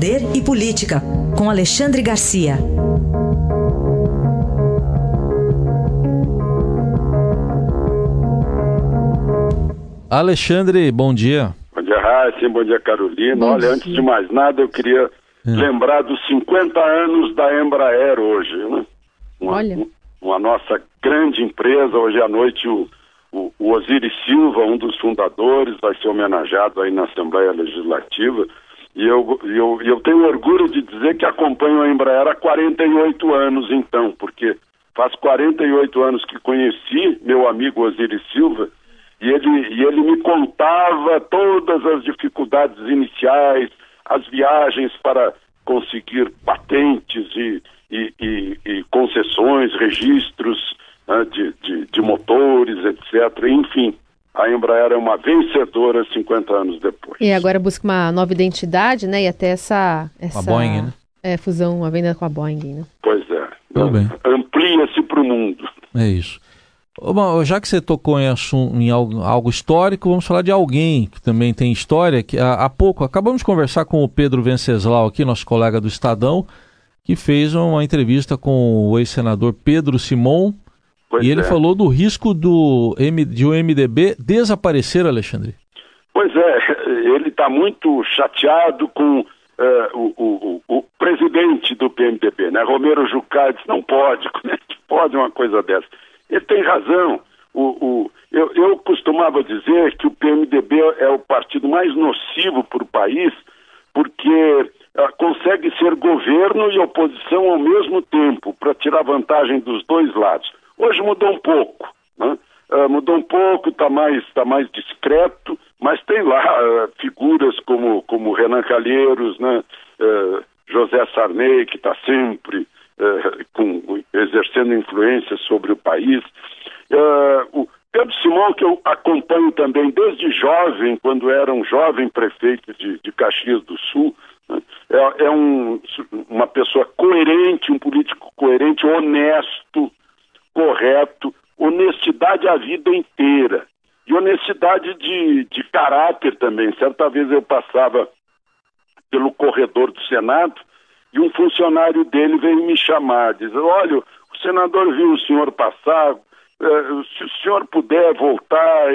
Poder e Política, com Alexandre Garcia. Alexandre, bom dia. Bom dia, Raíssa. Bom dia, Carolina. Bom Olha, dia. antes de mais nada, eu queria é. lembrar dos 50 anos da Embraer hoje. Né? Uma, Olha. Uma nossa grande empresa. Hoje à noite, o, o, o Osiris Silva, um dos fundadores, vai ser homenageado aí na Assembleia Legislativa. E eu, eu, eu tenho orgulho de dizer que acompanho a Embraer há 48 anos, então, porque faz 48 anos que conheci meu amigo Osiris Silva e ele, e ele me contava todas as dificuldades iniciais, as viagens para conseguir patentes e, e, e, e concessões, registros né, de, de, de, motores, etc. Enfim, a Embraer é uma vencedora 50 anos depois. E agora busca uma nova identidade, né? E até essa, essa a Boeing, né? É, fusão, a venda com a Boeing, né? Pois é. Amplia-se para o mundo. É isso. Bom, já que você tocou em, em algo, algo, histórico, vamos falar de alguém que também tem história. Que há, há, pouco acabamos de conversar com o Pedro Venceslau, aqui, nosso colega do Estadão, que fez uma entrevista com o ex-senador Pedro Simon. Pois e ele é. falou do risco do, de o MDB desaparecer, Alexandre. Pois é, ele está muito chateado com uh, o, o, o, presidente do PMDB, né? Romero Jucá, disse, não pode, como é que pode uma coisa dessa? Ele tem razão. O, o, eu, eu costumava dizer que o PMDB é o partido mais nocivo para o país, porque uh, consegue ser governo e oposição ao mesmo tempo, para tirar vantagem dos dois lados. Hoje mudou um pouco, né? uh, mudou um pouco, está mais, tá mais discreto, mas tem lá uh, figuras como, como Renan Calheiros, né? José Sarney, que está sempre com, exercendo influência sobre o país. Uh, o Pedro Simão, que eu acompanho também desde jovem, quando era um jovem prefeito de, de Caxias do Sul, né, é, é um, uma pessoa coerente, um político coerente, honesto, correto, honestidade a vida inteira. E honestidade de, de caráter também. Certa vez eu passava pelo corredor do Senado e um funcionário dele veio me chamar, diz, olha, o senador viu o senhor passar, eh, se o senhor puder voltar,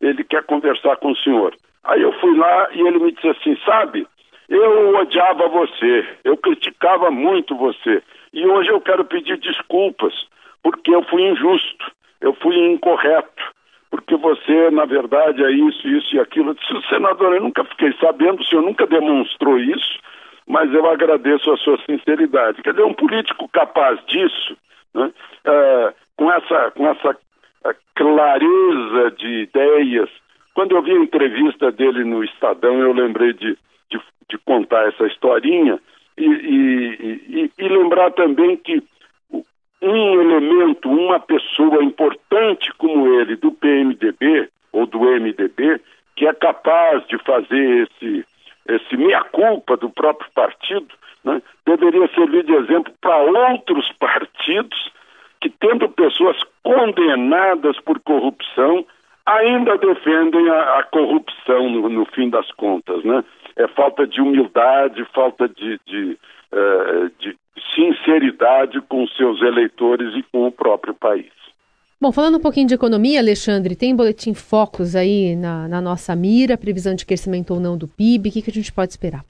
ele quer conversar com o senhor. Aí eu fui lá e ele me disse assim, sabe, eu odiava você, eu criticava muito você, e hoje eu quero pedir desculpas, porque eu fui injusto, eu fui incorreto, porque você, na verdade, é isso, isso e aquilo. Eu disse, senador, eu nunca fiquei sabendo, o senhor nunca demonstrou isso, mas eu agradeço a sua sinceridade. Quer dizer, um político capaz disso, né, é, com essa, com essa é, clareza de ideias. Quando eu vi a entrevista dele no Estadão, eu lembrei de, de, de contar essa historinha e, e, e, e lembrar também que um elemento, uma pessoa importante como ele do PMDB ou do MDB, que é capaz de fazer esse esse meia-culpa do próprio partido, né, deveria servir de exemplo para outros partidos que, tendo pessoas condenadas por corrupção, ainda defendem a, a corrupção no, no, fim das contas. Né? É falta de humildade, falta de, de, uh, de sinceridade seus eleitores e com o próprio país. Bom, falando um pouquinho de economia, Alexandre, tem boletim Focus aí na, na nossa mira, previsão de crescimento ou não do PIB, o que, que a gente pode esperar?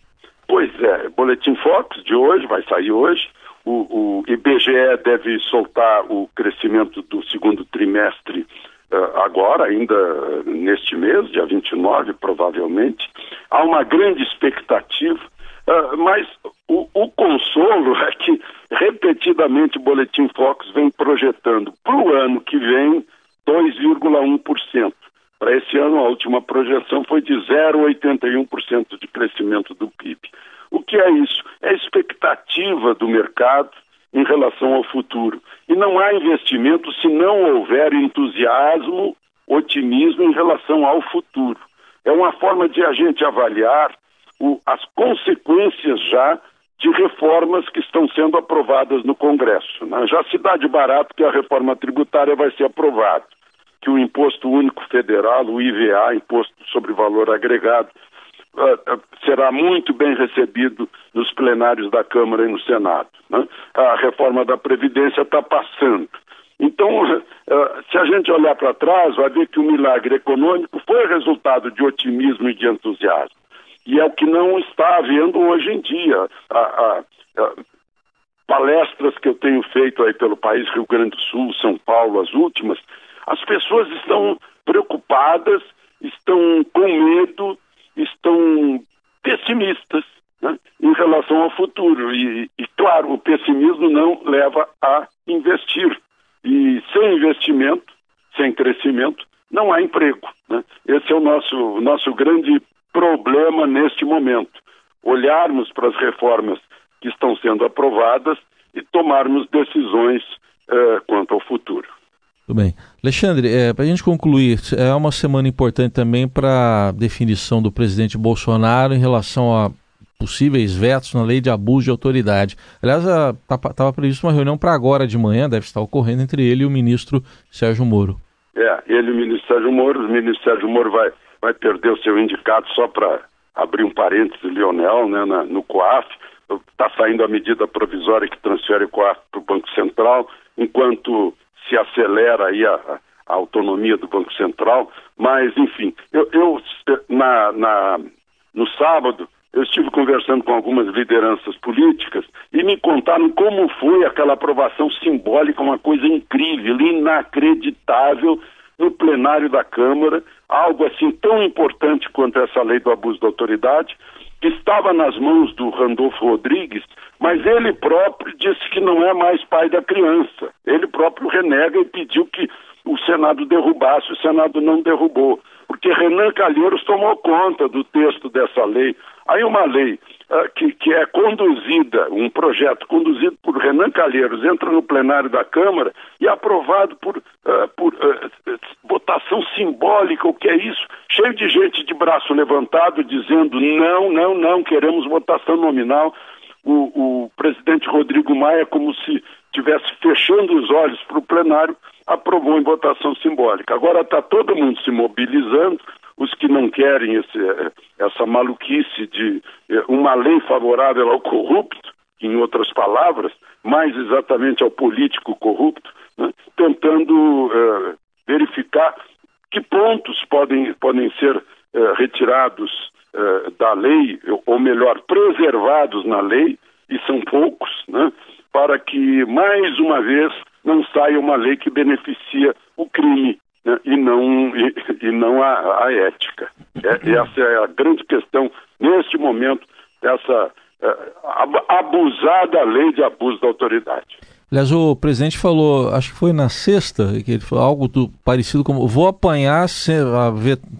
Pois é, boletim Focus de hoje, vai sair hoje. O, o IBGE deve soltar o crescimento do segundo trimestre uh, agora, ainda neste mês, dia 29, provavelmente. Há uma grande expectativa, uh, mas o, o consolo é que repetidamente o Boletim Focus vem projetando para o ano que vem 2,1%. Para esse ano, a última projeção foi de 0,81% de crescimento do PIB. O que é isso? É expectativa do mercado em relação ao futuro. E não há investimento se não houver entusiasmo, otimismo em relação ao futuro. É uma forma de a gente avaliar o, as consequências já de reformas que estão sendo aprovadas no Congresso. Né? Já se dá de barato que a reforma tributária vai ser aprovada, que o Imposto Único Federal, o IVA, Imposto sobre Valor Agregado, uh, será muito bem recebido nos plenários da Câmara e no Senado. Né? A reforma da Previdência está passando. Então, uh, se a gente olhar para trás, vai ver que o milagre econômico foi resultado de otimismo e de entusiasmo. E é o que não está havendo hoje em dia. A, a, a, palestras que eu tenho feito aí pelo país, Rio Grande do Sul, São Paulo, as últimas, as pessoas estão preocupadas, estão com medo, estão pessimistas né, em relação ao futuro. E, e, claro, o pessimismo não leva a investir. E sem investimento, sem crescimento, não há emprego. Né? Esse é o nosso, nosso grande problema neste momento. Olharmos para as reformas que estão sendo aprovadas e tomarmos decisões uh, quanto ao futuro. Tudo bem. Alexandre, é, para a gente concluir, é uma semana importante também para a definição do presidente Bolsonaro em relação a possíveis vetos na lei de abuso de autoridade. Aliás, estava tá, previsto uma reunião para agora de manhã, deve estar ocorrendo entre ele e o ministro Sérgio Moro. É, ele e o ministro Sérgio Moro, o ministro Sérgio Moro vai, vai perder o seu indicado só para abrir um parênteses, Lionel, né, na, no COAF, está saindo a medida provisória que transfere o COAF para o Banco Central, enquanto se acelera aí a, a, autonomia do Banco Central, mas enfim, eu, eu na, na, no sábado eu estive conversando com algumas lideranças políticas e me contaram como foi aquela aprovação simbólica, uma coisa incrível, inacreditável no plenário da Câmara, algo assim tão importante quanto essa lei do abuso da autoridade, que estava nas mãos do Randolfo Rodrigues, mas ele próprio disse que não é mais pai da criança. Ele próprio renega e pediu que o Senado derrubasse, o Senado não derrubou, porque Renan Calheiros tomou conta do texto dessa lei. Aí uma lei uh, que, que é conduzida, um projeto conduzido por Renan Calheiros, entra no plenário da Câmara e é aprovado por, uh, por uh, votação simbólica, o que é isso? Cheio de gente de braço levantado dizendo não, não, não, queremos votação nominal. O, o presidente Rodrigo Maia, como se estivesse fechando os olhos para o plenário, aprovou em votação simbólica. Agora está todo mundo se mobilizando, os que não querem esse, essa maluquice de eh, uma lei favorável ao corrupto, em outras palavras, mais exatamente ao político corrupto, né, tentando uh, verificar que pontos podem, podem ser retirados uh, da lei, ou melhor, preservados na lei, e são poucos, né, para que, mais uma vez, não saia uma lei que beneficia o crime né, e não, e, e não a, a ética. É, essa é a grande questão neste momento, essa é, abusar da lei de abuso da autoridade. Aliás, o presidente falou, acho que foi na sexta, que ele falou algo do, parecido como vou apanhar,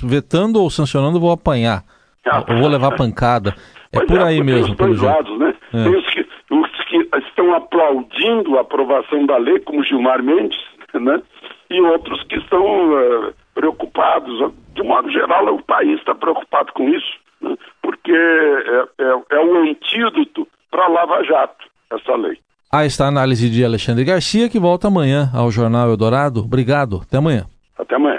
vetando ou sancionando, vou apanhar. Ah, vou levar pancada. É por é, aí mesmo, pelo lados, né? É. Tem os que, os que estão aplaudindo a aprovação da lei, como Gilmar Mendes, né? E outros que estão uh, preocupados. De modo geral, o país está preocupado com isso, né? porque é, é, é o antídoto para Lava Jato, essa lei. Aí está a análise de Alexandre Garcia, que volta amanhã ao Jornal Eldorado. Obrigado. Até amanhã. Até amanhã.